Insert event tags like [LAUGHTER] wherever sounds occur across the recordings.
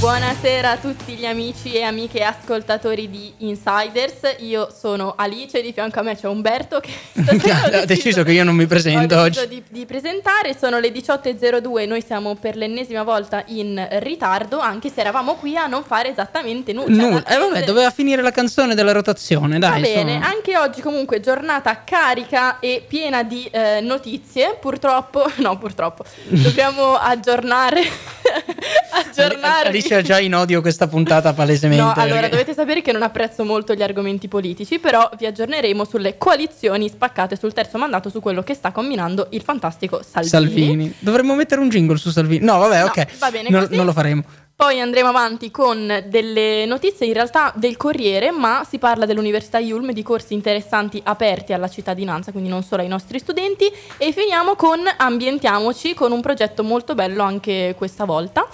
Buonasera a tutti gli amici e amiche ascoltatori di Insiders. Io sono Alice e di fianco a me c'è Umberto che [LAUGHS] ha deciso che io non mi presento oggi. Di, di presentare, sono le 18.02, noi siamo per l'ennesima volta in ritardo, anche se eravamo qui a non fare esattamente nulla. Nulla. Eh vabbè, doveva finire la canzone della rotazione, dai. Va bene, sono... anche oggi comunque giornata carica e piena di eh, notizie. Purtroppo, [LAUGHS] no, purtroppo, [LAUGHS] dobbiamo aggiornare [LAUGHS] aggiornare. Alice ha già in odio questa puntata palesemente. No, allora perché... dovete sapere che non apprezzo molto gli argomenti politici, però vi aggiorneremo sulle coalizioni spaccate sul terzo mandato su quello che sta combinando il fantastico Salvini. Salvini. Dovremmo mettere un jingle su Salvini. No, vabbè, no, ok. Va bene, no, non lo faremo. Poi andremo avanti con delle notizie in realtà del Corriere, ma si parla dell'Università Yulm, di corsi interessanti aperti alla cittadinanza, quindi non solo ai nostri studenti. E finiamo con Ambientiamoci, con un progetto molto bello anche questa volta.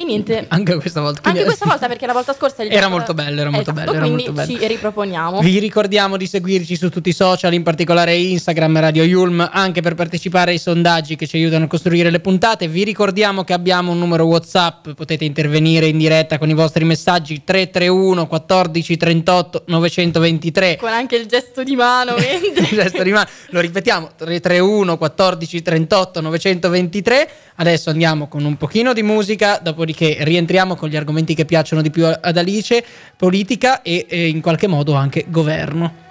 E niente. [LAUGHS] Anche questa volta. Anche questa volta perché la volta scorsa era molto bello, era molto esatto, bello. Era quindi molto bello. ci riproponiamo. Vi ricordiamo di seguirci su tutti i social, in particolare Instagram Radio Yulm, anche per partecipare ai sondaggi che ci aiutano a costruire le puntate. Vi ricordiamo che abbiamo un numero WhatsApp, potete intervenire in diretta con i vostri messaggi 331 14 38 923. Con anche il gesto di mano, [LAUGHS] il gesto di mano. Lo ripetiamo, 331 14 38 923. Adesso andiamo con un pochino di musica, dopodiché rientriamo con gli argomenti che piacciono di più ad Alice, politica e, e in qualche modo anche governo.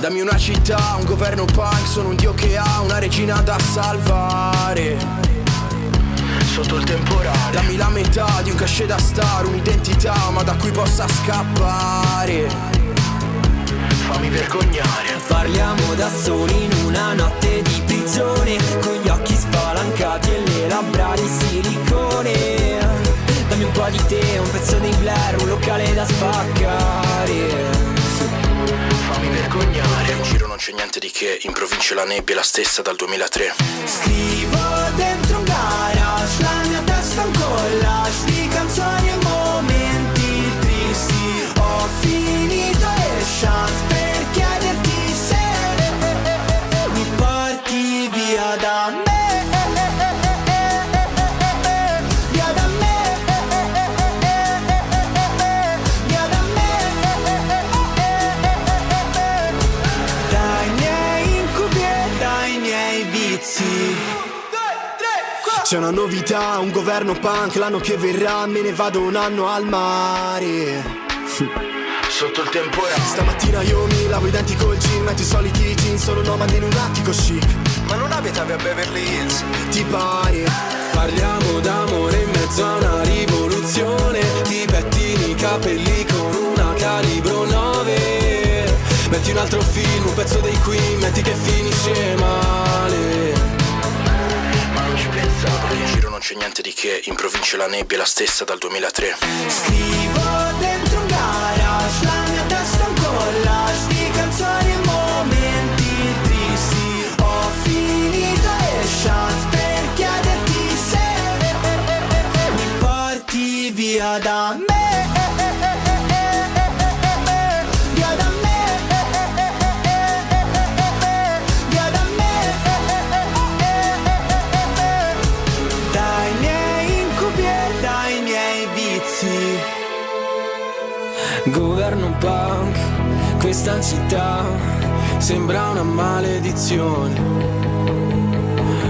Dammi una città, un governo punk, sono un dio che ha una regina da salvare. Sotto il temporale. Dammi la metà di un cachet da star, un'identità, ma da cui possa scappare. Fammi vergognare. Parliamo da soli in una notte di prigione, con gli occhi spalancati e le labbra di silicone. Dammi un po' di te, un pezzo di Blair, un locale da spaccare. Fammi vergognare. In giro non c'è niente di che, in provincia la nebbia è la stessa dal 2003 Scrivo dentro un garage, la mia testa un collage C'è una novità, un governo punk, l'anno che verrà me ne vado un anno al mare. Sotto il temporale Stamattina io mi lavo i denti col gin Metto i soliti jeans, sono nomade in un attico chic Ma non abitavi a Beverly Hills? Ti pare? Parliamo d'amore in mezzo a una rivoluzione Ti pettini i capelli con una calibro 9 Metti un altro film, un pezzo dei qui, metti che finisce male in giro non c'è niente di che, in provincia la nebbia è la stessa dal 2003 Scrivo dentro un garage, la mia testa è un collage di canzoni e momenti tristi. Ho finito le chance per chiederti se mi porti via da me questa città sembra una maledizione.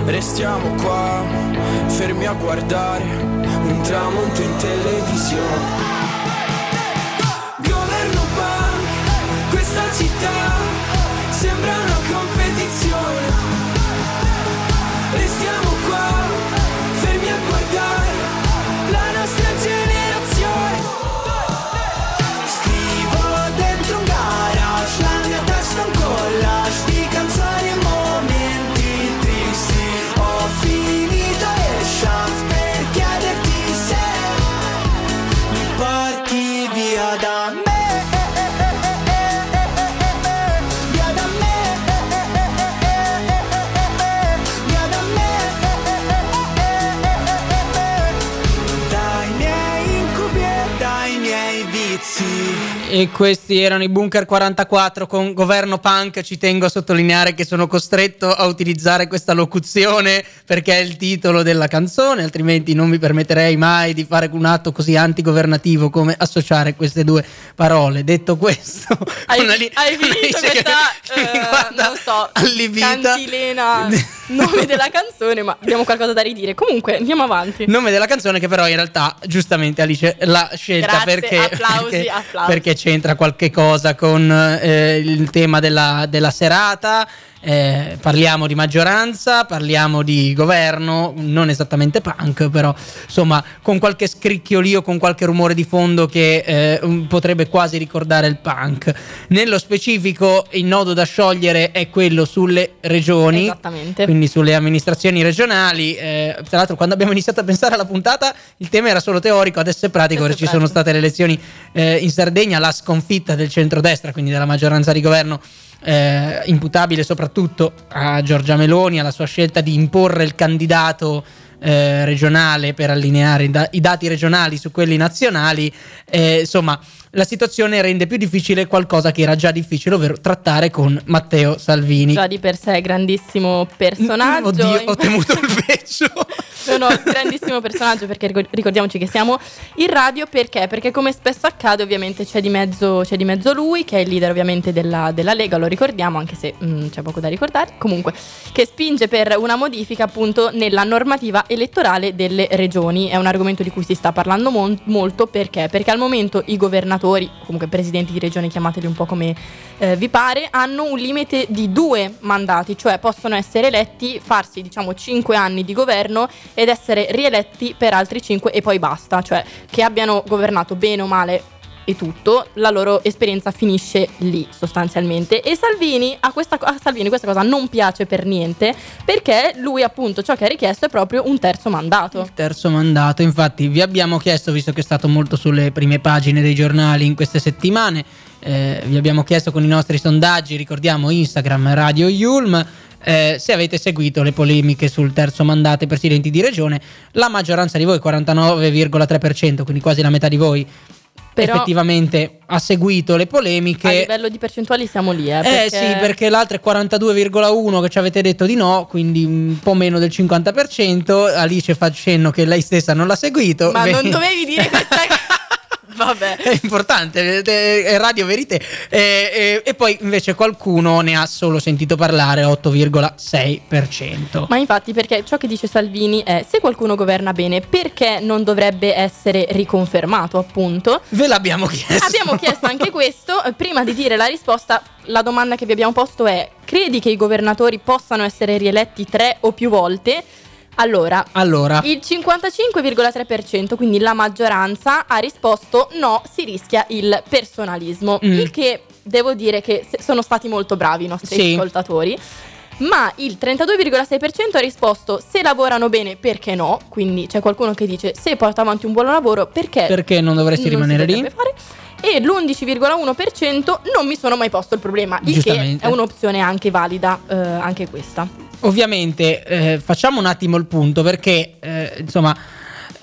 Restiamo qua, fermi a guardare un tramonto in televisione. E questi erano i Bunker 44 con Governo Punk. Ci tengo a sottolineare che sono costretto a utilizzare questa locuzione perché è il titolo della canzone, altrimenti non mi permetterei mai di fare un atto così antigovernativo come associare queste due parole. Detto questo, Hai, una li- hai finito che- questa, che eh, [LAUGHS] guarda non so, allibita. cantilena, nome della canzone, ma abbiamo qualcosa da ridire. Comunque, andiamo avanti. Nome della canzone che però in realtà giustamente Alice l'ha scelta Grazie, perché, applausi, perché, applausi. perché c'entra qualche cosa con eh, il tema della, della serata. Eh, parliamo di maggioranza, parliamo di governo, non esattamente punk, però insomma con qualche scricchiolio, con qualche rumore di fondo che eh, um, potrebbe quasi ricordare il punk. Nello specifico il nodo da sciogliere è quello sulle regioni, quindi sulle amministrazioni regionali. Eh, tra l'altro, quando abbiamo iniziato a pensare alla puntata, il tema era solo teorico, adesso è pratico. Adesso ci sono state le elezioni eh, in Sardegna, la sconfitta del centrodestra, quindi della maggioranza di governo. Eh, imputabile soprattutto a Giorgia Meloni, alla sua scelta di imporre il candidato eh, regionale per allineare i, da- i dati regionali su quelli nazionali. Eh, insomma, la situazione rende più difficile qualcosa che era già difficile, ovvero trattare con Matteo Salvini. Già di per sé grandissimo personaggio. Oddio, ho temuto il [LAUGHS] peggio. No, no, grandissimo personaggio perché ricor- ricordiamoci che siamo in radio perché? Perché come spesso accade ovviamente c'è di mezzo, c'è di mezzo lui che è il leader ovviamente della, della Lega, lo ricordiamo anche se mm, c'è poco da ricordare, comunque che spinge per una modifica appunto nella normativa elettorale delle regioni, è un argomento di cui si sta parlando mon- molto perché? Perché al momento i governatori, o comunque presidenti di regioni chiamateli un po' come eh, vi pare, hanno un limite di due mandati, cioè possono essere eletti, farsi diciamo 5 anni di governo ed essere rieletti per altri 5 e poi basta, cioè che abbiano governato bene o male e tutto, la loro esperienza finisce lì sostanzialmente. E Salvini a, questa, a Salvini questa cosa non piace per niente perché lui appunto ciò che ha richiesto è proprio un terzo mandato. Il terzo mandato, infatti vi abbiamo chiesto, visto che è stato molto sulle prime pagine dei giornali in queste settimane, eh, vi abbiamo chiesto con i nostri sondaggi, ricordiamo Instagram, Radio Yulm, eh, se avete seguito le polemiche sul terzo mandato ai presidenti di regione, la maggioranza di voi, 49,3%, quindi quasi la metà di voi, Però- effettivamente ha seguito le A polemiche. livello di percentuali siamo lì, eh, Eh perché... sì, perché l'altra è 42,1 che ci avete detto di no, quindi un po' meno del 50%. Alice fa cenno che lei stessa non l'ha seguito. Ma [LAUGHS] Beh, non dovevi dire questa [LAUGHS] Vabbè. È importante, è radio verite. Eh, eh, e poi invece qualcuno ne ha solo sentito parlare 8,6%. Ma infatti perché ciò che dice Salvini è se qualcuno governa bene perché non dovrebbe essere riconfermato appunto? Ve l'abbiamo chiesto. Abbiamo chiesto anche questo, prima di dire la risposta la domanda che vi abbiamo posto è credi che i governatori possano essere rieletti tre o più volte? Allora, Allora, il 55,3%, quindi la maggioranza, ha risposto no, si rischia il personalismo. Mm. Il che devo dire che sono stati molto bravi i nostri Sì. ascoltatori. Ma il 32,6% ha risposto se lavorano bene perché no, quindi c'è qualcuno che dice se porta avanti un buon lavoro perché, perché non dovresti non rimanere lì? fare. E l'11,1% non mi sono mai posto il problema, il che è un'opzione anche valida, eh, anche questa. Ovviamente eh, facciamo un attimo il punto perché eh, insomma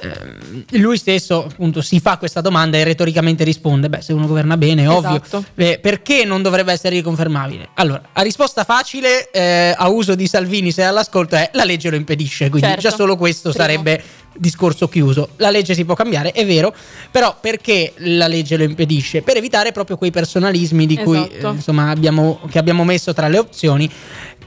ehm, lui stesso appunto si fa questa domanda e retoricamente risponde beh se uno governa bene ovvio Esatto. Eh, perché non dovrebbe essere riconfermabile allora la risposta facile eh, a uso di Salvini se è all'ascolto è la legge lo impedisce quindi Certo. già solo questo Primo. sarebbe discorso chiuso la legge si può cambiare è vero però perché la legge lo impedisce per evitare proprio quei personalismi di cui Esatto. eh, insomma abbiamo, che abbiamo messo tra le opzioni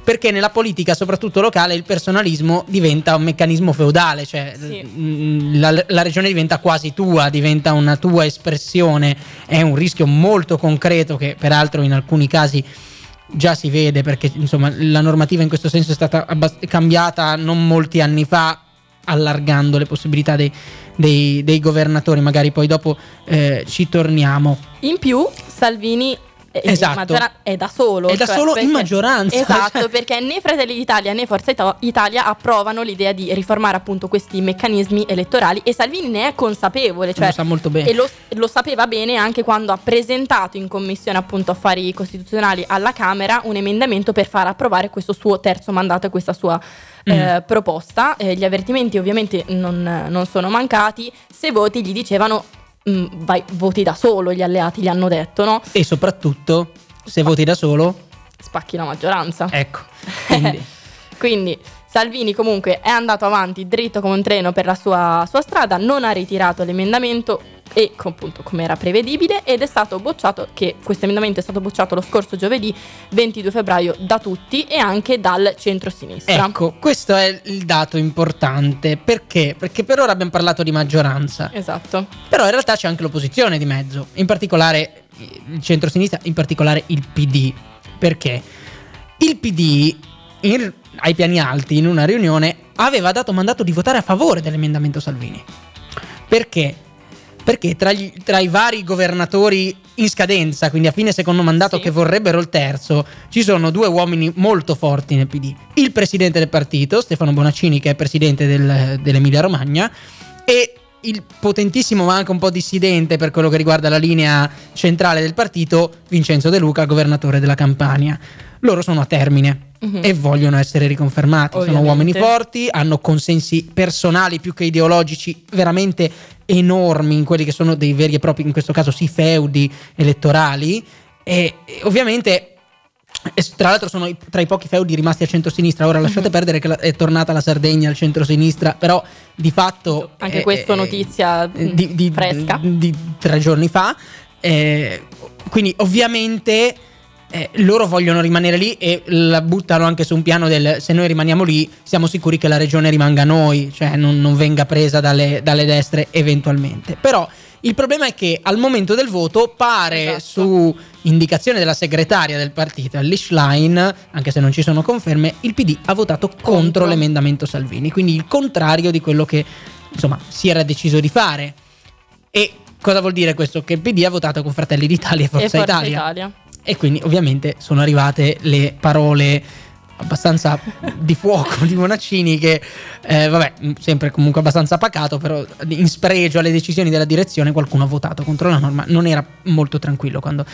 perché nella politica, soprattutto locale, il personalismo diventa un meccanismo feudale, cioè Sì. mm, la, la regione diventa quasi tua, diventa una tua espressione, è un rischio molto concreto che peraltro in alcuni casi già si vede perché insomma la normativa in questo senso è stata abbast- cambiata non molti anni fa allargando le possibilità dei, dei- dei governatori. Magari poi dopo eh, ci torniamo. In più, Salvini Esatto. maggioran- è da solo. È da solo in maggioranza. Esatto, [LAUGHS] perché né Fratelli d'Italia né Forza Ita- Italia approvano l'idea di riformare appunto questi meccanismi elettorali e Salvini ne è consapevole. Cioè, lo sa molto bene E lo, lo sapeva bene anche quando ha presentato in commissione appunto affari costituzionali alla Camera un emendamento per far approvare questo suo terzo mandato e questa sua eh, proposta. Eh, gli avvertimenti ovviamente non, non sono mancati. Se voti gli dicevano mm, vai, voti da solo, gli alleati gli hanno detto, no? E soprattutto, se voti da solo, Spacchi la maggioranza. ecco. Quindi, [LAUGHS] Quindi Salvini comunque è andato avanti dritto come un treno per la sua, sua strada, non ha ritirato l'emendamento e appunto come era prevedibile ed è stato bocciato, che questo emendamento è stato bocciato lo scorso giovedì 22 febbraio da tutti e anche dal centro-sinistra. ecco, questo è il dato importante. Perché? Perché per ora abbiamo parlato di maggioranza. Esatto. Però in realtà c'è anche l'opposizione di mezzo, in particolare il centro-sinistra, in particolare il PD. Perché? Il PD in- ai piani alti in una riunione aveva dato mandato di votare a favore dell'emendamento Salvini. Perché? Perché tra, gli- tra i vari governatori in scadenza, quindi a fine secondo mandato Sì. che vorrebbero il terzo, ci sono due uomini molto forti nel PD. Il presidente del partito, Stefano Bonaccini, che è presidente del- dell'Emilia Romagna, e il potentissimo ma anche un po' dissidente per quello che riguarda la linea centrale del partito, Vincenzo De Luca, governatore della Campania. Loro sono a termine Mhm. e vogliono essere riconfermati. Sono Ovviamente. uomini forti, hanno consensi personali più che ideologici veramente enormi in quelli che sono dei veri e propri, in questo caso sì, feudi elettorali. E, e ovviamente, tra l'altro, sono tra i pochi feudi rimasti a centrosinistra. Ora lasciate Mhm. perdere che è tornata la Sardegna al centrosinistra, però di fatto. Anche eh, questa eh, notizia eh, di, di- fresca. di tre giorni fa. Eh, quindi, ovviamente. Eh, loro vogliono rimanere lì e la buttano anche su un piano del se noi rimaniamo lì siamo sicuri che la regione rimanga a noi, cioè non, non venga presa dalle, dalle destre eventualmente. Però il problema è che al momento del voto pare Esatto. su indicazione della segretaria del partito, Lish Line, anche se non ci sono conferme, il PD ha votato contro, Contro. l'emendamento Salvini, quindi il contrario di quello che insomma si era deciso di fare. E cosa vuol dire questo? Che il PD ha votato con Fratelli d'Italia e Forza, e Forza Italia. Italia. E quindi ovviamente sono arrivate le parole abbastanza di fuoco di Bonaccini che, eh, vabbè, sempre comunque abbastanza pacato, però in spregio alle decisioni della direzione qualcuno ha votato contro la norma. Non era molto tranquillo quando,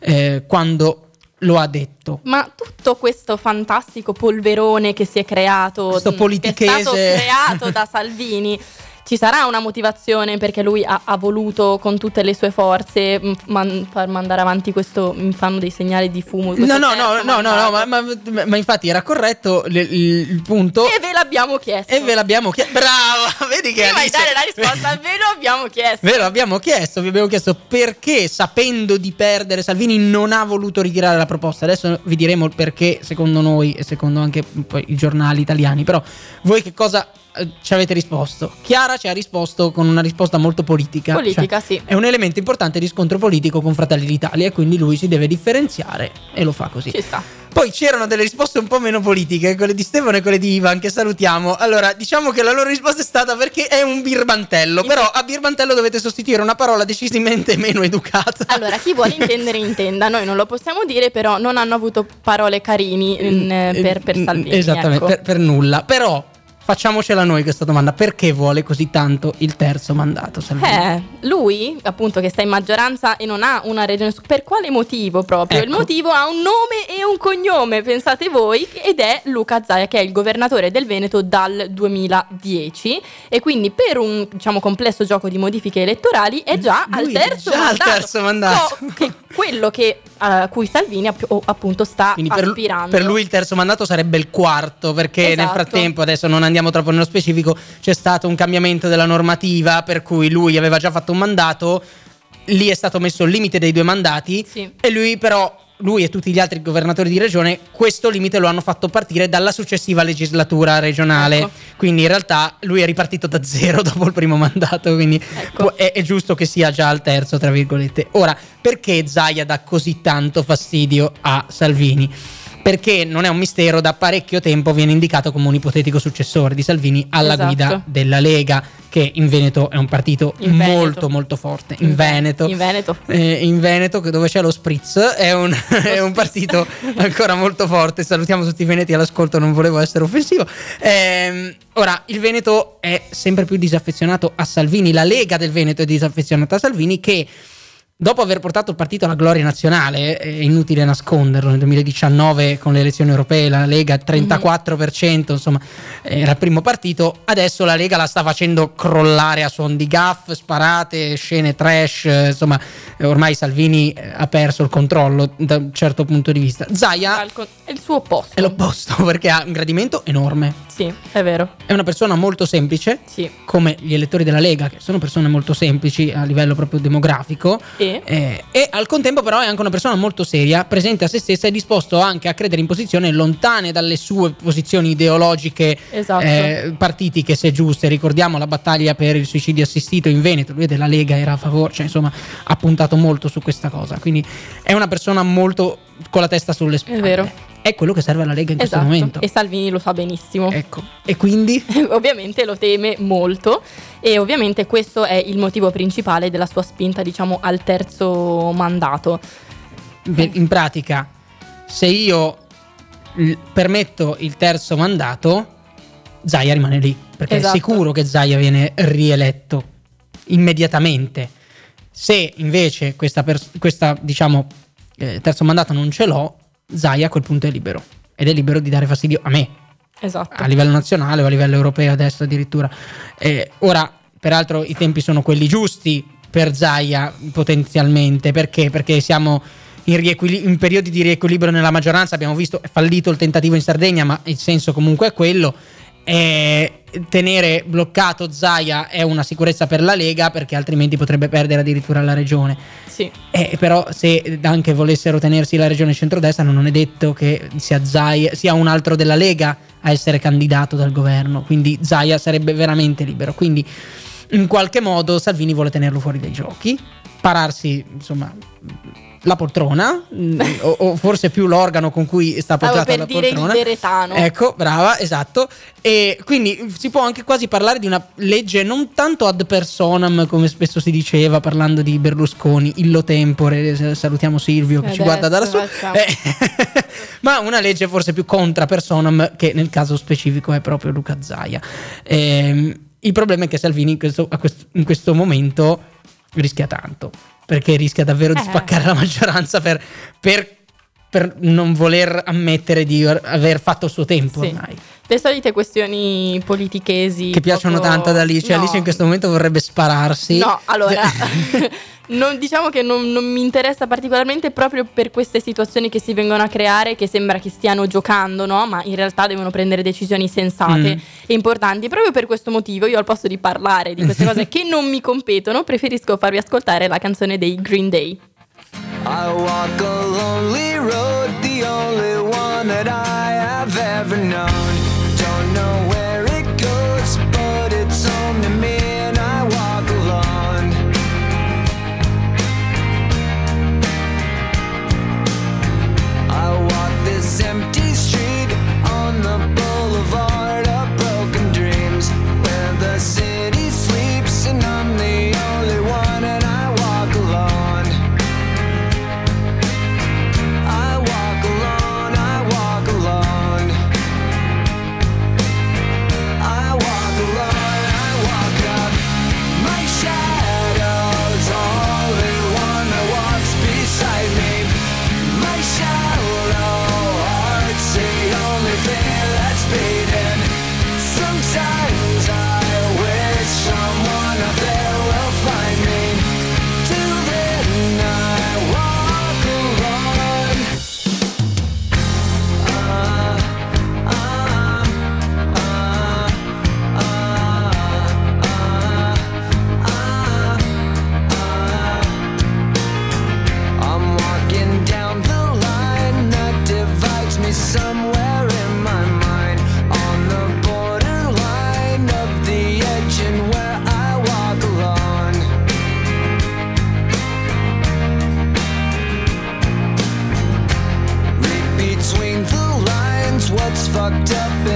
eh, quando lo ha detto. Ma tutto questo fantastico polverone che si è creato, Questo mh, che è stato politichese. creato da [LAUGHS] Salvini, ci sarà una motivazione perché lui ha, ha voluto con tutte le sue forze man- far mandare avanti questo, mi fanno dei segnali di fumo. No, no, no, no, no, no, ma, ma- ma infatti era corretto il, il- il punto. E ve l'abbiamo chiesto. E ve l'abbiamo chiesto. Brava, [LAUGHS] vedi che Prima di dare la risposta, ve lo abbiamo chiesto. Ve lo abbiamo chiesto, vi abbiamo chiesto perché sapendo di perdere Salvini non ha voluto ritirare la proposta. Adesso vi diremo il perché secondo noi e secondo anche poi i giornali italiani. Però voi che cosa ci avete risposto? Chiara ci ha risposto con una risposta molto politica. Politica, Cioè, sì. È un elemento importante di scontro politico con Fratelli d'Italia e quindi lui si deve differenziare e lo fa così. Ci sta. Poi c'erano delle risposte un po' meno politiche, quelle di Stefano e quelle di Ivan, che salutiamo. Allora, diciamo che la loro risposta è stata perché è un birbantello. Però a birbantello dovete sostituire una parola decisamente [LAUGHS] meno educata. Allora, chi vuole intendere intenda, noi non lo possiamo dire, però non hanno avuto parole carini in, eh, per, per Salvini. Esattamente, ecco. per, per nulla. Però facciamocela noi questa domanda: perché vuole così tanto il terzo mandato Salvini? Eh, lui, appunto, che sta in maggioranza e non ha una regione. Per quale motivo proprio? Il Ecco. motivo ha un nome e un cognome, pensate voi, ed è Luca Zaia, che è il governatore del Veneto dal 2010. E quindi, per un diciamo complesso gioco di modifiche elettorali, è già al Lui terzo già al mandato. terzo mandato. Co- che- quello che, a cui Salvini app- appunto sta Quindi per, aspirando. per lui il terzo mandato sarebbe il quarto, perché nel Esatto. frattempo, adesso non andiamo troppo nello specifico, c'è stato un cambiamento della normativa per cui lui aveva già fatto un mandato, lì è stato messo il limite dei due mandati Sì. e lui però, lui e tutti gli altri governatori di regione, questo limite lo hanno fatto partire dalla successiva legislatura regionale. Ecco. Quindi in realtà lui è ripartito da zero [LAUGHS] dopo il primo mandato, quindi Ecco. è, è giusto che sia già al terzo, tra virgolette. Ora, perché Zaia dà così tanto fastidio a Salvini? Perché non è un mistero, da parecchio tempo viene indicato come un ipotetico successore di Salvini alla Esatto. guida della Lega, che in Veneto è un partito In Veneto. molto molto forte. In, Veneto. In Veneto. Eh, in Veneto, dove c'è lo spritz, è un, [LAUGHS] è un partito ancora molto forte. Salutiamo tutti i veneti all'ascolto, non volevo essere offensivo. Ehm, ora, il Veneto è sempre più disaffezionato a Salvini, la Lega del Veneto è disaffezionata a Salvini che dopo aver portato il partito alla gloria nazionale, è inutile nasconderlo, nel 2019 con le elezioni europee la Lega 34%, insomma era il primo partito, adesso la Lega la sta facendo crollare a suon di gaff, sparate, scene trash, insomma ormai Salvini eh, ha perso il controllo da un certo punto di vista. Zaia con- È il suo opposto. è l'opposto [LAUGHS] perché ha un gradimento enorme, Sì, è vero. è una persona molto semplice, Sì. come gli elettori della Lega, che sono persone molto semplici a livello proprio demografico. E? Eh, e al contempo, però, è anche una persona molto seria, presente a se stessa e disposto anche a credere in posizioni lontane dalle sue posizioni ideologiche Esatto. eh, partitiche, se giuste. Ricordiamo la battaglia per il suicidio assistito in Veneto. Lui della Lega era a favore, cioè insomma, ha puntato molto su questa cosa. Quindi è una persona molto con la testa sulle spalle. vero. È quello che serve alla Lega in questo Esatto. momento. E Salvini lo sa benissimo. Ecco. E quindi. [LAUGHS] ovviamente lo teme molto e ovviamente questo è il motivo principale della sua spinta, diciamo, al terzo mandato. Beh, in pratica, se io permetto il terzo mandato, Zaia rimane lì. Perché Esatto. è sicuro che Zaia viene rieletto immediatamente. Se invece questa, pers- questa diciamo, eh, terzo mandato non ce l'ho, Zaia a quel punto è libero. Ed è libero di dare fastidio a me, Esatto. a livello nazionale o a livello europeo adesso addirittura. Eh, ora, peraltro, i tempi sono quelli giusti per Zaia potenzialmente, perché? Perché siamo in, riequili- in periodi di riequilibrio nella maggioranza, abbiamo visto è fallito il tentativo in Sardegna, ma il senso comunque è quello. Eh, tenere bloccato Zaia è una sicurezza per la Lega perché altrimenti potrebbe perdere addirittura la regione. Sì. Eh, però se anche volessero tenersi la regione centrodestra non è detto che sia, Zaia, sia un altro della Lega a essere candidato dal governo, quindi Zaia sarebbe veramente libero. Quindi in qualche modo Salvini vuole tenerlo fuori dai giochi, pararsi insomma la poltrona mh, o, o forse più l'organo con cui sta Stavo appoggiata per la dire il poltrona. deretano. Ecco, brava, esatto. E quindi si può anche quasi parlare di una legge non tanto ad personam, come spesso si diceva parlando di Berlusconi, illo tempore, s- salutiamo Silvio che ci Adesso guarda da lassù, facciamo. Eh, [LAUGHS] ma una legge forse più contra personam, che nel caso specifico è proprio Luca Zaia. Ehm, il problema è che Salvini in questo, in questo momento rischia tanto, perché rischia davvero di Eh. spaccare la maggioranza per- per per non voler ammettere di aver fatto il suo tempo Sì. ormai. Le solite questioni politichesi. Che piacciono poco- tanto ad Alice. No. Alice in questo momento vorrebbe spararsi. No, allora, [LAUGHS] non, diciamo che non, non mi interessa particolarmente proprio per queste situazioni che si vengono a creare, che sembra che stiano giocando, no? Ma in realtà devono prendere decisioni sensate Mm. e importanti. Proprio per questo motivo, io al posto di parlare di queste [LAUGHS] cose che non mi competono, preferisco farvi ascoltare la canzone dei Green Day. I walk a lonely road, the only one that I have ever known. Fucked up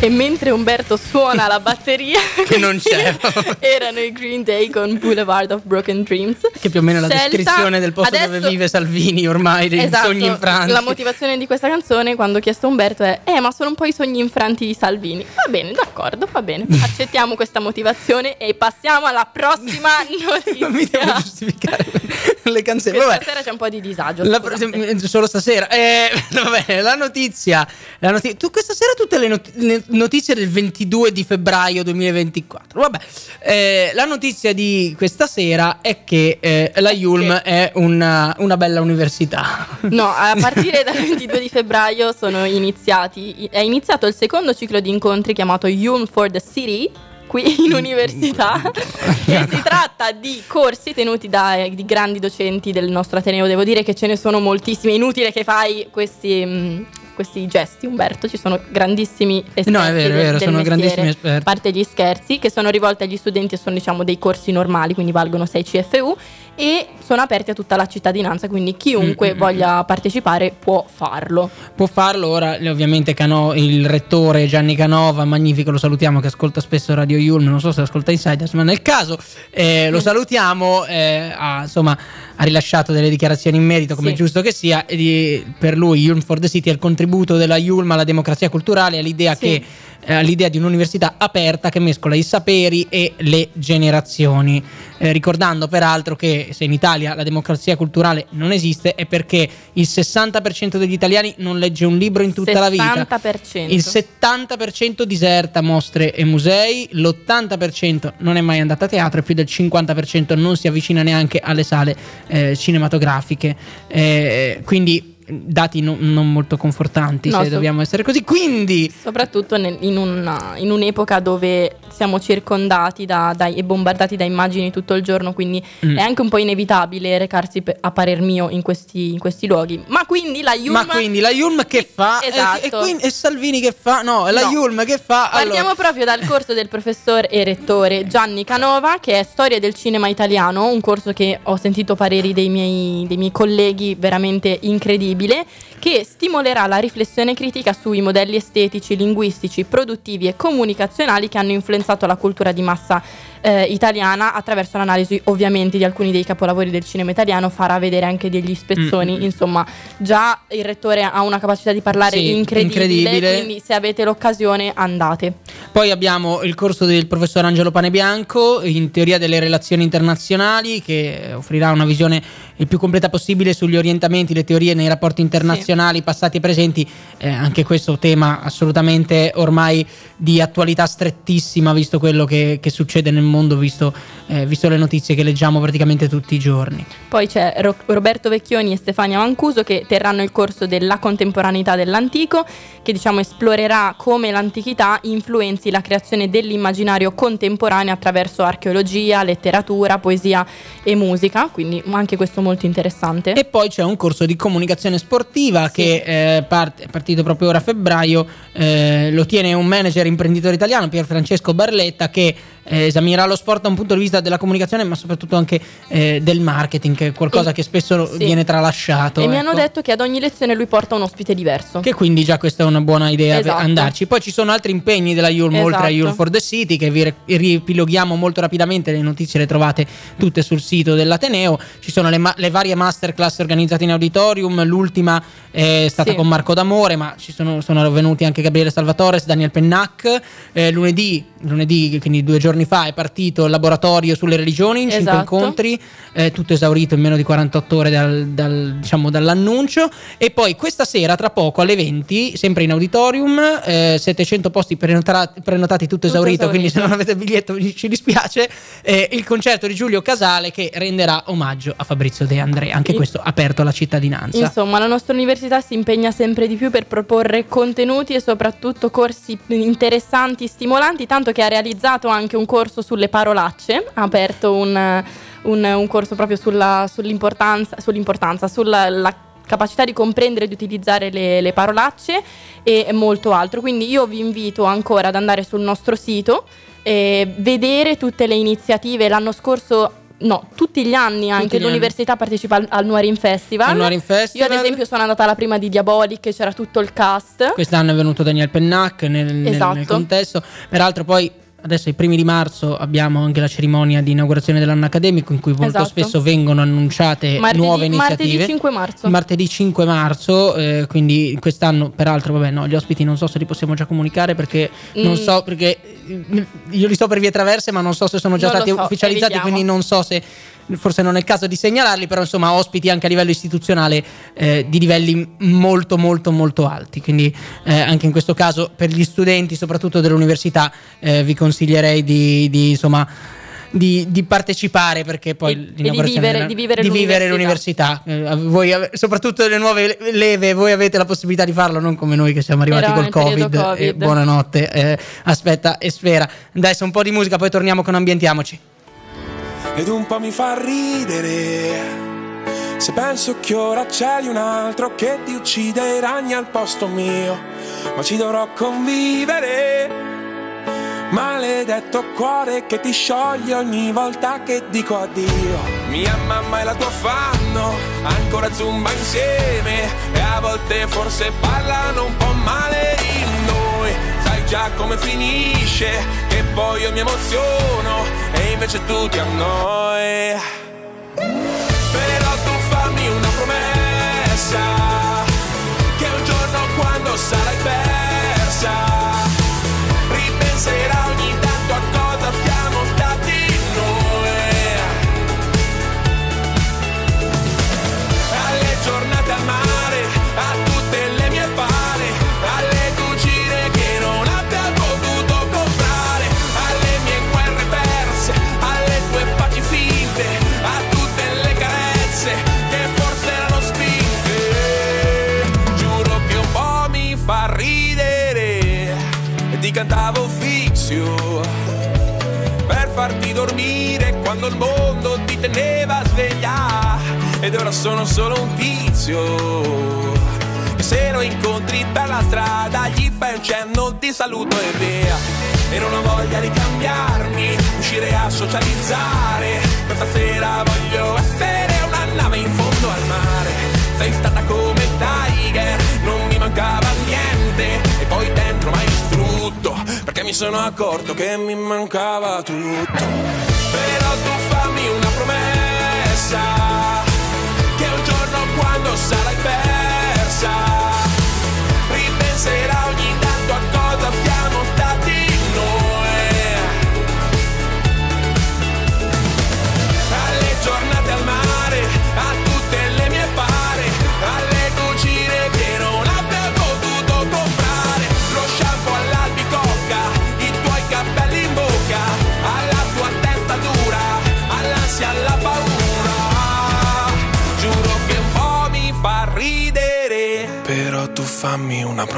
E mentre Umberto suona la batteria, [LAUGHS] Che non c'era. [LAUGHS] erano i Green Day con Boulevard of Broken Dreams. Che più o meno è la descrizione del posto adesso- dove vive Salvini ormai, dei Esatto, sogni infranti. La motivazione di questa canzone, quando ho chiesto a Umberto, è: Eh, ma sono un po' i sogni infranti di Salvini. Va bene, d'accordo, va bene. [LAUGHS] Accettiamo questa motivazione e passiamo alla prossima notizia. Non mi devo giustificare le canzoni. Questa Vabbè. sera c'è un po' di disagio. La- scusate. solo stasera. Eh, va bene, la notizia. La noti- tu questa sera tutte le, not- le notizie del 22 di febbraio 2024. Vabbè, eh, la notizia di questa sera è che eh, la Yulm è una, una bella università. No, a [LAUGHS] partire dal 22 di febbraio sono iniziati, è iniziato il secondo ciclo di incontri chiamato Yulm for the City. Qui in università [LAUGHS] e si tratta di corsi tenuti da di grandi docenti del nostro Ateneo. Devo dire che ce ne sono moltissimi. È inutile che fai questi, mh, questi gesti, Umberto. Ci sono grandissimi esperti. No, è vero, è del- vero, del sono mestiere, grandissimi esperti. A parte gli scherzi, che sono rivolti agli studenti e sono diciamo dei corsi normali, quindi valgono 6 CFU e sono aperti a tutta la cittadinanza, quindi chiunque Mm, mm, voglia partecipare può farlo. Può farlo ora, ovviamente Cano- il rettore Gianni Canova, magnifico, lo salutiamo che ascolta spesso Radio Yulm, non so se ascolta Insiders, ma nel caso eh, Mm. lo salutiamo, eh, ha, insomma ha rilasciato delle dichiarazioni in merito come Sì. è giusto che sia, di- per lui Yulm for the City è il contributo della Yulm alla democrazia culturale, all'idea Sì. che all'idea di un'università aperta che mescola i saperi e le generazioni. Eh, ricordando peraltro che se in Italia la democrazia culturale non esiste è perché il 60% degli italiani non legge un libro in tutta la vita. 60%. Il 70% diserta mostre e musei, l'80% non è mai andato a teatro e più del 50% non si avvicina neanche alle sale eh, cinematografiche. Eh, quindi dati non, non molto confortanti No, se so- dobbiamo essere così. Quindi Soprattutto nel- in, una- in un'epoca dove siamo circondati da- dai- e bombardati da immagini tutto il giorno, quindi Mm. è anche un po' inevitabile recarsi pe- a parer mio in questi, in questi luoghi. Ma quindi la Yulm... Ma quindi la Yulm che fa? E- Esatto. E, quindi- e Salvini che fa? No, la No. Yulm che fa? Partiamo Allora, proprio dal corso del professor e rettore Gianni Canova, che è Storia del cinema italiano, un corso che ho sentito pareri dei miei, dei miei colleghi veramente incredibile, che stimolerà la riflessione critica sui modelli estetici, linguistici, produttivi e comunicazionali che hanno influenzato la cultura di massa eh, italiana attraverso l'analisi ovviamente di alcuni dei capolavori del cinema italiano, farà vedere anche degli spezzoni, Mm, mm. insomma già il rettore ha una capacità di parlare Sì, incredibile, incredibile. quindi se avete l'occasione andate. Poi abbiamo il corso del professor Angelo Panebianco in teoria delle relazioni internazionali che offrirà una visione il più completa possibile sugli orientamenti, le teorie nei rapporti internazionali passati e presenti. Eh, anche questo tema assolutamente ormai di attualità strettissima visto quello che, che succede nel mondo, visto, eh, visto le notizie che leggiamo praticamente tutti i giorni. Poi c'è Ro- Roberto Vecchioni e Stefania Mancuso che terranno il corso della contemporaneità dell'antico, che diciamo esplorerà come l'antichità influenzi la creazione dell'immaginario contemporaneo attraverso archeologia, letteratura, poesia e musica, quindi anche questo molto interessante. E poi c'è un corso di comunicazione sportiva Sì. che eh, part- è partito proprio ora a febbraio, eh, lo tiene un manager imprenditore italiano, Pier Francesco Barletta, che eh, esaminerà lo sport da un punto di vista della comunicazione, ma soprattutto anche eh, del marketing, che è qualcosa E- che spesso sì. viene tralasciato. e mi hanno ecco. detto che ad ogni lezione lui porta un ospite diverso. Che quindi già questa è una buona idea per Esatto. andarci. Poi ci sono altri impegni della Yulm, oltre a Esatto. Yulm for the City, che vi ripiloghiamo molto rapidamente. Le notizie le trovate tutte sul sito dell'Ateneo. Ci sono le, ma- le varie masterclass organizzate in auditorium. L'ultima è stata Sì. con Marco D'Amore, ma ci sono, sono venuti anche Gabriele Salvatore, Daniel Pennac. Eh, lunedì, lunedì, quindi due giorni giorni fa è partito il laboratorio sulle religioni in cinque Esatto. incontri, eh, tutto esaurito in meno di 48 ore dal- dal- diciamo, dall'annuncio. E poi questa sera, tra poco alle 20, sempre in auditorium, eh, 700 posti prenota- prenotati, tutto, Tutto esaurito, quindi se esaurito. non avete il biglietto ci dispiace. eh, il concerto di Giulio Casale che renderà omaggio a Fabrizio De André, anche questo aperto alla cittadinanza. Insomma, la nostra università si impegna sempre di più per proporre contenuti e soprattutto corsi interessanti, stimolanti, tanto che ha realizzato anche un corso sulle parolacce, ha aperto un, un- un corso proprio sulla- sull'importanza, sull'importanza, sulla la capacità di comprendere e di utilizzare le, le parolacce e molto altro. Quindi io vi invito ancora ad andare sul nostro sito e vedere tutte le iniziative. L'anno scorso, no, tutti gli anni anche anni. l'università partecipa al, al Nuarin Festival. Festival. Io ad esempio sono andata alla prima di Diabolic, c'era tutto il cast. Quest'anno è venuto Daniel Pennac nel, nel- Esatto. nel contesto. Peraltro, poi adesso ai primi di marzo abbiamo anche la cerimonia di inaugurazione dell'anno accademico, in cui molto Esatto. spesso vengono annunciate Martedì- nuove iniziative. martedì 5 marzo. Martedì 5 marzo, eh, quindi quest'anno, peraltro, vabbè, no, gli ospiti non so se li possiamo già comunicare perché non Mm. so, perché eh, io li so per vie traverse, ma non so se sono già Non stati so, ufficializzati, evitiamo. quindi non so se forse non è il caso di segnalarli, però insomma ospiti anche a livello istituzionale eh, di livelli molto molto molto alti, quindi eh, anche in questo caso per gli studenti soprattutto dell'università eh, vi consiglierei di, di, insomma di, di partecipare perché poi E- e di vivere- di vivere di vivere l'università. l'università. Eh, voi soprattutto le nuove leve voi avete la possibilità di farlo non come noi che siamo arrivati Era col covid, e Covid. buonanotte eh, aspetta e sfera adesso un po' di musica poi torniamo con ambientiamoci ed un po' mi fa ridere. Se penso che ora c'è di un altro che ti uccide i ragni al posto mio, ma ci dovrò convivere. Maledetto cuore che ti scioglie ogni volta che dico addio. Mia mamma e la tua fanno ancora zumba insieme e a volte forse parlano un po' male di noi. Sai già come finisce, che poi io mi emoziono e invece tu ti annoi. Ed ora sono solo un tizio. Che se lo incontri per la strada gli fai un cenno di saluto e via. E non ho voglia di cambiarmi uscire a socializzare. Questa sera voglio essere una nave in fondo al mare. Sei stata come Tiger non mi mancava niente. E poi dentro m'hai distrutto perché mi sono accorto che mi mancava tutto. Però tu fammi una promessa quando sarai persa. Ripenserai ogni tanto a cosa siamo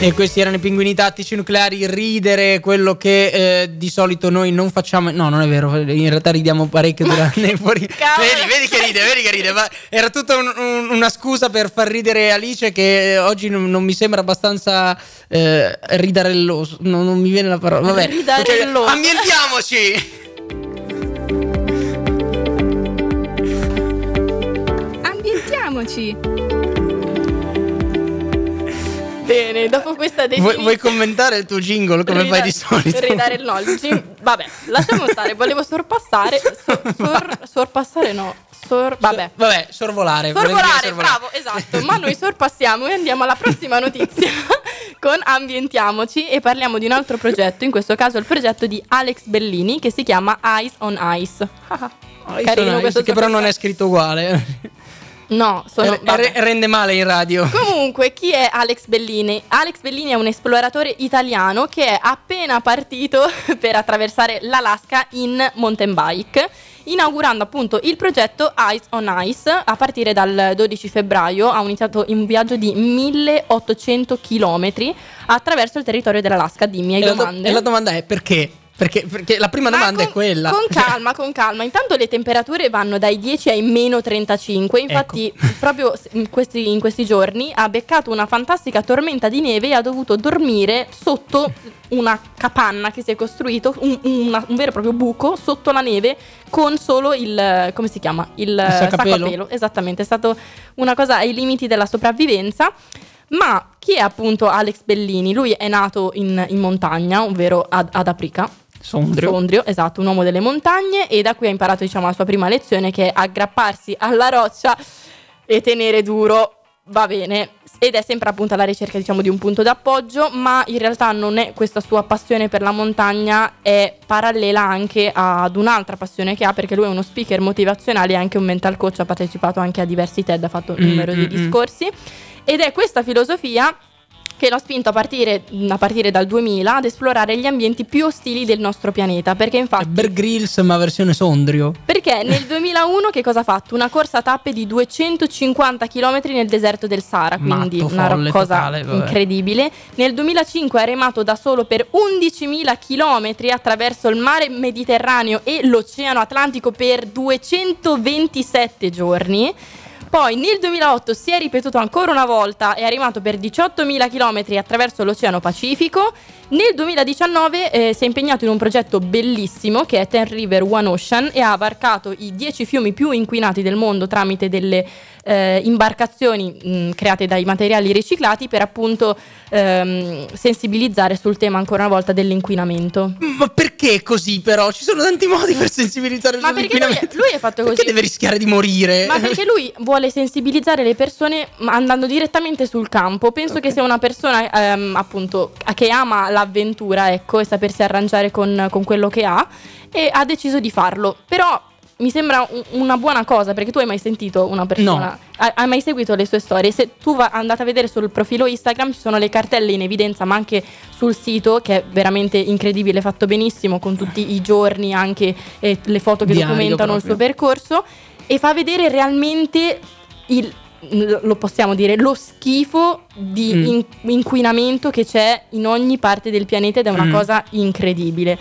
E questi erano i pinguini tattici nucleari, ridere, quello che eh, di solito noi non facciamo. No, non è vero, in realtà ridiamo parecchio durante [LAUGHS] fuori. Vedi, vedi che ride, vedi che ride. Ma era tutta un- un- una scusa per far ridere Alice che eh, oggi non, non mi sembra abbastanza eh, ridarelloso. No, non mi viene la parola. Vabbè. Ridarelloso. Ok, ambientiamoci. Ambientiamoci. Bene, dopo questa Vuoi, definizione... vuoi commentare il tuo jingle come fai di solito? Ridare il no. il gin- Vabbè, lasciamo stare. Volevo sorpassare. so- sor- sorpassare no. Sor- vabbè. Vabbè, sorvolare. Sorvolare, sorvolare. bravo, esatto. Ma noi sorpassiamo e andiamo alla prossima notizia [LAUGHS] con Ambientiamoci e parliamo di un altro progetto, in questo caso il progetto di Alex Bellini che si chiama Eyes on Ice. [LAUGHS] Carino sono- questo che però non è scritto uguale. No, sono... Eh, re- rende male in radio. Comunque, chi è Alex Bellini? Alex Bellini è un esploratore italiano che è appena partito [LAUGHS] per attraversare l'Alaska in mountain bike, inaugurando appunto il progetto Ice on Ice a partire dal 12 febbraio. Ha iniziato un viaggio di 1800 km attraverso il territorio dell'Alaska. Dimmi, hai E la, do- domande? e la domanda è perché? Perché, perché la prima Ma domanda con- è quella. Con [LAUGHS] calma, con calma. Intanto le temperature vanno dai 10 ai meno 35. Infatti, Ecco. proprio in questi, in questi giorni ha beccato una fantastica tormenta di neve e ha dovuto dormire sotto una capanna che si è costruito, un, una- un vero e proprio buco sotto la neve con solo il come si chiama? Il, Il sacco a sacco. Esattamente, è stato una cosa ai limiti della sopravvivenza. Ma chi è appunto Alex Bellini? Lui è nato in, in montagna, ovvero ad, ad Aprica. Sondrio. Sondrio, esatto, un uomo delle montagne e da qui ha imparato diciamo la sua prima lezione che è aggrapparsi alla roccia e tenere duro, va bene, ed è sempre appunto alla ricerca diciamo di un punto d'appoggio, ma in realtà non è questa sua passione per la montagna è parallela anche ad un'altra passione che ha perché lui è uno speaker motivazionale e anche un mental coach, ha partecipato anche a diversi TED, ha fatto Mm, numerosi mm, mm. discorsi ed è questa filosofia che l'ha spinto a partire, a partire dal 2000 ad esplorare gli ambienti più ostili del nostro pianeta. Perché infatti. Bear Grylls ma versione Sondrio. Perché nel [LAUGHS] 2001 che cosa ha fatto? Una corsa a tappe di 250 km nel deserto del Sahara, quindi Matto, una folle, cosa totale, incredibile. Nel 2005 ha remato da solo per 11.000 km attraverso il mare Mediterraneo e l'Oceano Atlantico per 227 giorni. Poi nel 2008 si è ripetuto ancora una volta è arrivato per 18.000 km attraverso l'Oceano Pacifico. Nel 2019 eh, si è impegnato in un progetto bellissimo che è Ten River One Ocean e ha abarcato i 10 fiumi più inquinati del mondo tramite delle eh, imbarcazioni mh, create dai materiali riciclati per appunto ehm, sensibilizzare sul tema ancora una volta dell'inquinamento. Ma perché così però? Ci sono tanti modi per sensibilizzare Ma perché lui, sull'inquinamento. lui è fatto così. Perché deve rischiare di morire? Ma perché lui vuole sensibilizzare le persone andando direttamente sul campo. Penso che sia una persona ehm, appunto che ama l'avventura, ecco, e sapersi arrangiare con, con quello che ha e ha deciso di farlo. Però mi sembra un- una buona cosa perché tu hai mai sentito una persona, No. hai, hai mai seguito le sue storie? Se tu va, andate a vedere sul profilo Instagram ci sono le cartelle in evidenza, ma anche sul sito che è veramente incredibile, fatto benissimo con tutti i giorni, anche eh, le foto che Diario documentano il suo proprio. percorso e fa vedere realmente il lo possiamo dire lo schifo di Mm. in- inquinamento che c'è in ogni parte del pianeta ed è una Mm. cosa incredibile.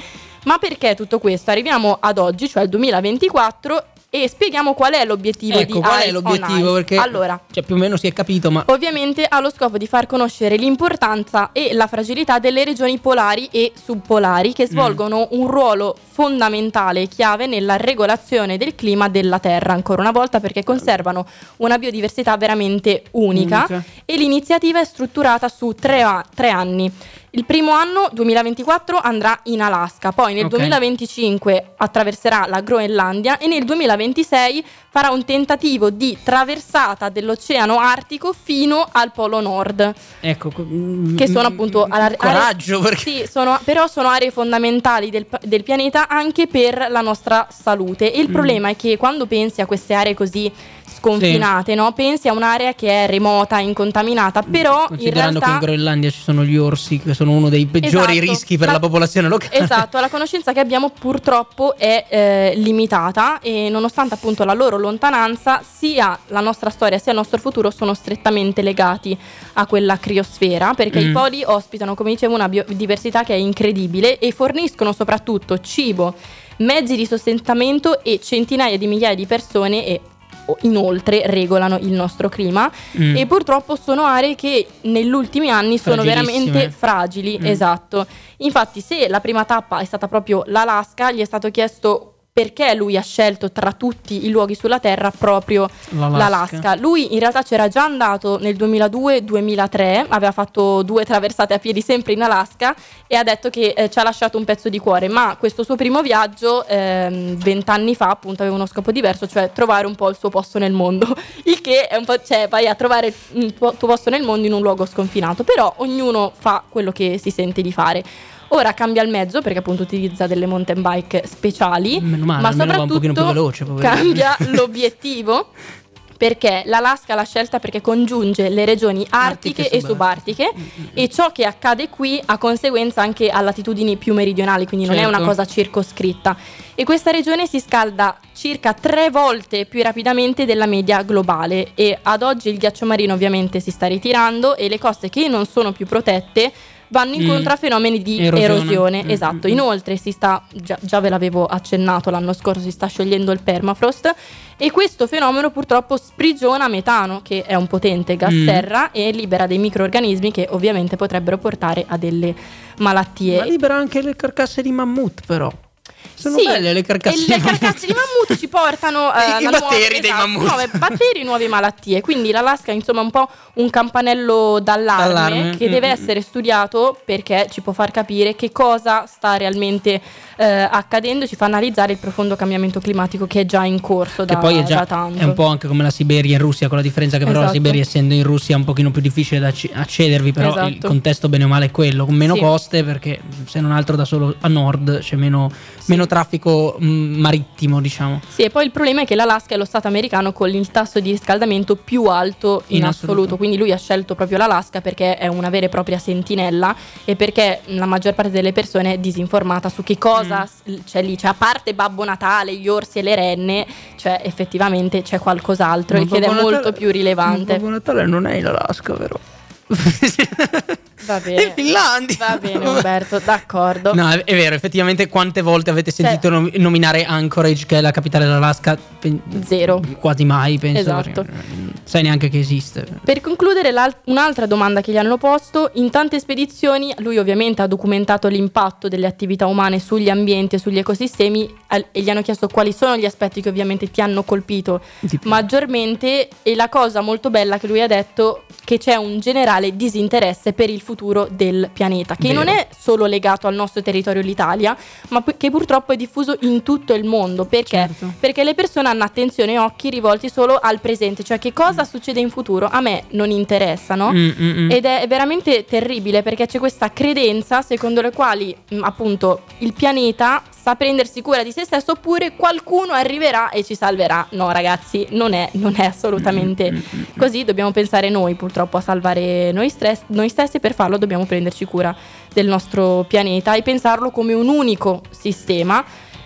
Ma perché tutto questo? Arriviamo ad oggi, cioè al 2024 e spieghiamo qual è l'obiettivo ecco, di qual è Eyes on l'obiettivo? Perché Allora, cioè, più o meno si è capito, ma Ovviamente ha lo scopo di far conoscere l'importanza e la fragilità delle regioni polari e subpolari Mm. che svolgono un ruolo fondamentale e chiave nella regolazione del clima della Terra, ancora una volta perché conservano una biodiversità veramente unica, Unica. e l'iniziativa è strutturata su tre, a- tre anni. Il primo anno, 2024, andrà in Alaska, poi nel Ok. 2025 attraverserà la Groenlandia e nel 2026 farà un tentativo di traversata dell'Oceano Artico fino al Polo Nord, ecco. co- mm, che sono mm, appunto... mm, aree- Coraggio, perché Sì, sono- però sono aree fondamentali del, del pianeta anche per la nostra salute. E il Mm. problema è che quando pensi a queste aree così sconfinate, no? pensi a un'area che è remota, incontaminata, però in Considerando che in realtà... Groenlandia ci sono gli orsi, che sono uno dei peggiori Esatto. rischi per La- la, popolazione locale. Esatto, la conoscenza che abbiamo purtroppo è eh, limitata e nonostante appunto la loro lontananza, sia la nostra storia sia il nostro futuro sono strettamente legati a quella criosfera, perché Mm. i poli ospitano, come dicevo, una biodiversità che è incredibile e forniscono soprattutto cibo, mezzi di sostentamento e centinaia di migliaia di persone e inoltre regolano il nostro clima Mm. e purtroppo sono aree che negli ultimi anni sono veramente fragili, Mm. esatto. Infatti se la prima tappa è stata proprio l'Alaska, gli è stato chiesto perché lui ha scelto tra tutti i luoghi sulla Terra proprio L'Alaska. l'Alaska. Lui in realtà c'era già andato nel 2002-2003, aveva fatto due traversate a piedi sempre in Alaska e ha detto che eh, ci ha lasciato un pezzo di cuore, ma questo suo primo viaggio ehm, vent'anni fa appunto aveva uno scopo diverso, cioè trovare un po' il suo posto nel mondo, [LAUGHS] il che è un po', cioè vai a trovare il tuo, tuo posto nel mondo in un luogo sconfinato, però ognuno fa quello che si sente di fare. Ora cambia il mezzo perché appunto utilizza delle mountain bike speciali, Meno male, ma pochino più soprattutto veloce, cambia [LAUGHS] l'obiettivo perché l'Alaska l'ha scelta perché congiunge le regioni artiche, Artiche e subartiche e ciò che accade qui ha conseguenza anche a latitudini più meridionali, quindi non è Certo. una cosa circoscritta. E questa regione si scalda circa tre volte più rapidamente della media globale e ad oggi il ghiaccio marino ovviamente si sta ritirando e le coste che non sono più protette vanno incontro Mm. a fenomeni di Erosione. erosione, Mm, esatto. mm, mm. Inoltre si sta, già, già ve l'avevo accennato l'anno scorso, si sta sciogliendo il permafrost e questo fenomeno purtroppo sprigiona metano, che è un potente gas Mm. serra e libera dei microorganismi che ovviamente potrebbero portare a delle malattie. Ma libera anche le carcasse di mammut, però. Sono Sì, belle le carcasse le carcasse di mammut ci portano eh, [LAUGHS] I- batteri nuove, dei esatto, mammut. nuove batteri, nuove malattie. Quindi l'Alaska è insomma un po' un campanello d'allarme, D'allarme, che mm, deve mm. essere studiato perché ci può far capire che cosa sta realmente eh, accadendo, ci fa analizzare il profondo cambiamento climatico che è già in corso da, Che poi è da già tanto. è un po' anche come la Siberia in Russia, con la differenza che però la Esatto. Siberia essendo in Russia è un pochino più difficile da acc- accedervi, però il Esatto. contesto bene o male è quello, con meno Sì. coste perché se non altro da solo a nord c'è meno, meno traffico mh, marittimo, diciamo. Sì, e poi il problema è che l'Alaska è lo stato americano con il tasso di riscaldamento più alto in, In assoluto. assoluto. quindi lui ha scelto proprio l'Alaska perché è una vera e propria sentinella e perché la maggior parte delle persone è disinformata su che cosa Mm. s- c'è lì, cioè a parte Babbo Natale, gli orsi e le renne, cioè effettivamente c'è qualcos'altro Ma ed è Babbo molto Natale- più rilevante. Babbo Natale non è in Alaska, vero? [LAUGHS] Va bene. in Finlandia. Va bene Umberto, d'accordo. No, è, è vero, effettivamente quante volte avete Cioè- sentito nom- nominare Anchorage, che è la capitale dell'Alaska? Pen- Zero. Quasi mai, penso. Esatto. sai neanche che esiste. Per concludere, un'altra domanda che gli hanno posto, in tante spedizioni lui ovviamente ha documentato l'impatto delle attività umane sugli ambienti e sugli ecosistemi e gli hanno chiesto quali sono gli aspetti che ovviamente ti hanno colpito maggiormente e la cosa molto bella che lui ha detto che c'è un generale disinteresse per il futuro del pianeta, che Vero. non è solo legato al nostro territorio l'Italia, ma che purtroppo è diffuso in tutto il mondo. Perché? Certo. Perché le persone hanno attenzione e occhi rivolti solo al presente, cioè che cosa succede in futuro a me non interessa, no? Mm, mm, mm. Ed è veramente terribile perché c'è questa credenza secondo le quali mh, appunto il pianeta sa prendersi cura di se stesso oppure qualcuno arriverà e ci salverà. No ragazzi, non è, non è Mm, assolutamente così, dobbiamo pensare noi purtroppo a salvare noi, stress- noi stessi per farlo dobbiamo prenderci cura del nostro pianeta e pensarlo come un unico sistema.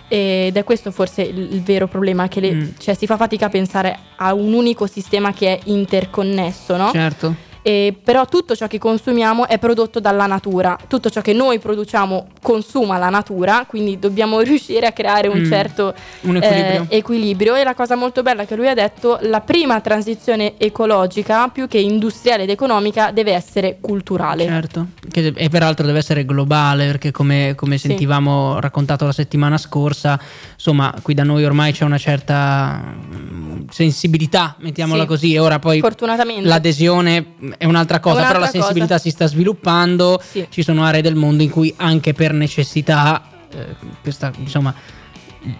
Ed è questo forse il, il vero problema, che le- Mm. cioè, si fa fatica a pensare a un unico sistema che è interconnesso, no? Certo. E però tutto ciò che consumiamo è prodotto dalla natura, tutto ciò che noi produciamo consuma la natura, quindi dobbiamo [LAUGHS] riuscire a creare un Mm. certo Un equilibrio. eh, equilibrio. E la cosa molto bella che lui ha detto, la prima transizione ecologica, più che industriale ed economica, deve essere culturale. Certo, che, e peraltro deve essere globale perché come, come Sì. sentivamo raccontato la settimana scorsa, insomma qui da noi ormai c'è una certa mm, sensibilità, mettiamola Sì. così, e ora poi Fortunatamente. l'adesione è un'altra cosa, un'altra però la cosa. sensibilità si sta sviluppando, Sì. ci sono aree del mondo in cui anche per necessità, eh, questa insomma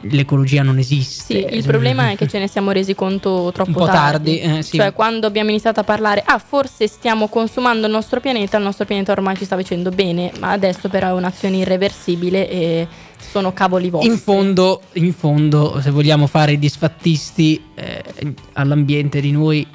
l'ecologia non esiste. Sì, il problema è che ce ne siamo resi conto troppo Un po' tardi, eh, sì. Cioè, quando abbiamo iniziato a parlare, ah, forse stiamo consumando il nostro pianeta, il nostro pianeta ormai ci sta facendo bene, ma adesso però è un'azione irreversibile e sono cavoli vostri. In fondo, in fondo, se vogliamo fare i disfattisti eh, all'ambiente di noi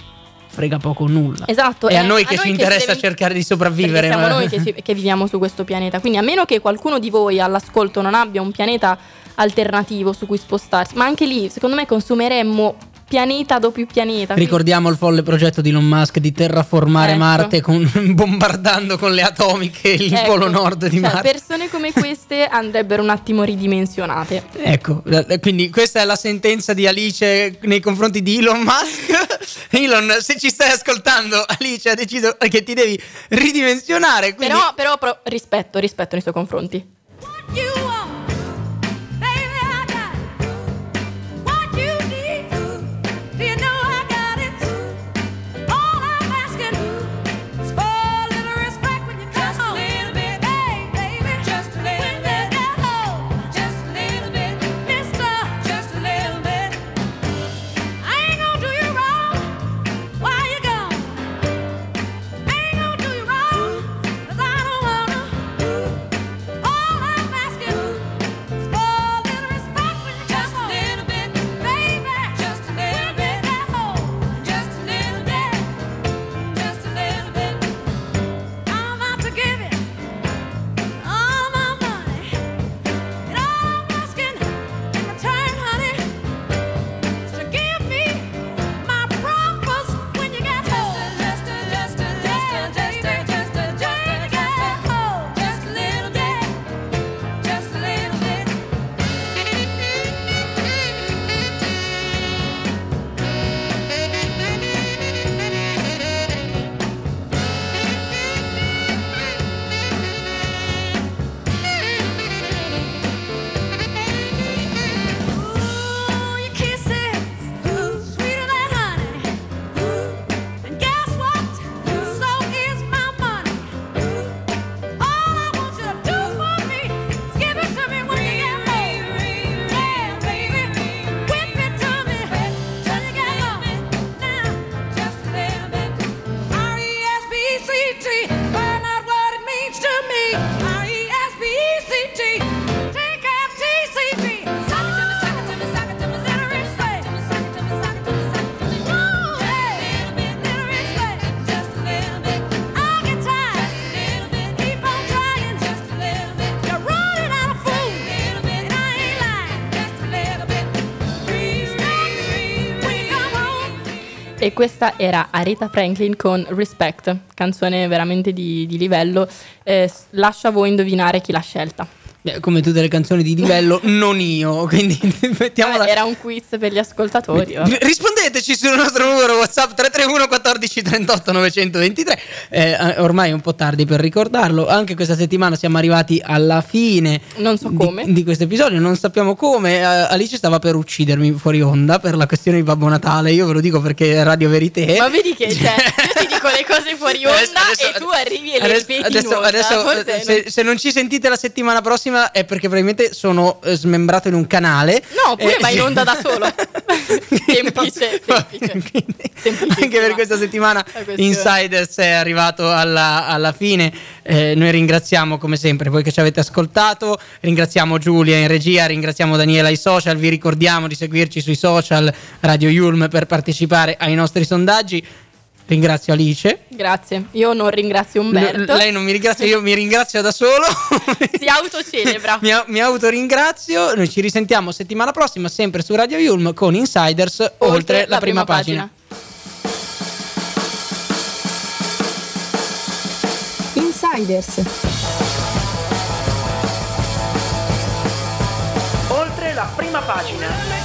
frega poco nulla. Esatto, È a è noi che ci interessa deve- cercare di sopravvivere. siamo ma- noi che, ci- che viviamo su questo pianeta. Quindi, a meno che qualcuno di voi all'ascolto non abbia un pianeta alternativo su cui spostarsi, ma anche lì, secondo me, consumeremmo pianeta dopo pianeta. Ricordiamo il folle progetto di Elon Musk di terraformare Ecco. Marte con- [LAUGHS] bombardando con le atomiche il Ecco, polo nord di cioè, Marte. Persone come queste andrebbero un attimo ridimensionate. Ecco, eh, quindi questa è la sentenza di Alice nei confronti di Elon Musk. [LAUGHS] Elon, se ci stai ascoltando, Alice ha deciso che ti devi ridimensionare. Quindi... Però, però, però, rispetto, rispetto nei suoi confronti. E questa era Aretha Franklin con Respect, canzone veramente di, di livello. Eh, lascio a voi indovinare chi l'ha scelta. Eh, Come tutte le canzoni di livello, [LAUGHS] non io. Quindi [LAUGHS] mettiamola. Vabbè, era un quiz per gli ascoltatori. vabbè. Rispondeteci sul nostro numero WhatsApp 331 14 38 923. Eh, ormai è un po' tardi per ricordarlo. Anche questa settimana siamo arrivati alla fine. Non so di- come. Di, questo episodio, non sappiamo come. Eh, Alice stava per uccidermi fuori onda per la questione di Babbo Natale. Io ve lo dico perché è Radio Verité. Ma vedi che cioè, [LAUGHS] io ti dico le cose fuori onda Adesso- e tu arrivi e le adesso- ripeti adesso- adesso, se, non- se non ci sentite la settimana prossima è perché probabilmente sono eh, smembrato in un canale. No, oppure Eh, vai in onda da [LAUGHS] solo. semplice, [LAUGHS] semplice. Anche per questa settimana. Insiders è arrivato alla, alla fine. Eh, noi ringraziamo come sempre voi che ci avete ascoltato. Ringraziamo Giulia in regia, ringraziamo Daniela ai social. Vi ricordiamo di seguirci sui social Radio Yulm per partecipare ai nostri sondaggi. Ringrazio Alice. Grazie. Io non ringrazio Umberto. L- lei non mi ringrazia, io mi ringrazio da solo. [LAUGHS] si autocelebra. mi, mi autoringrazio. Noi ci risentiamo settimana prossima, sempre su Radio Yulm con Insiders oltre, la, prima, pagina. Insiders. Oltre la prima pagina.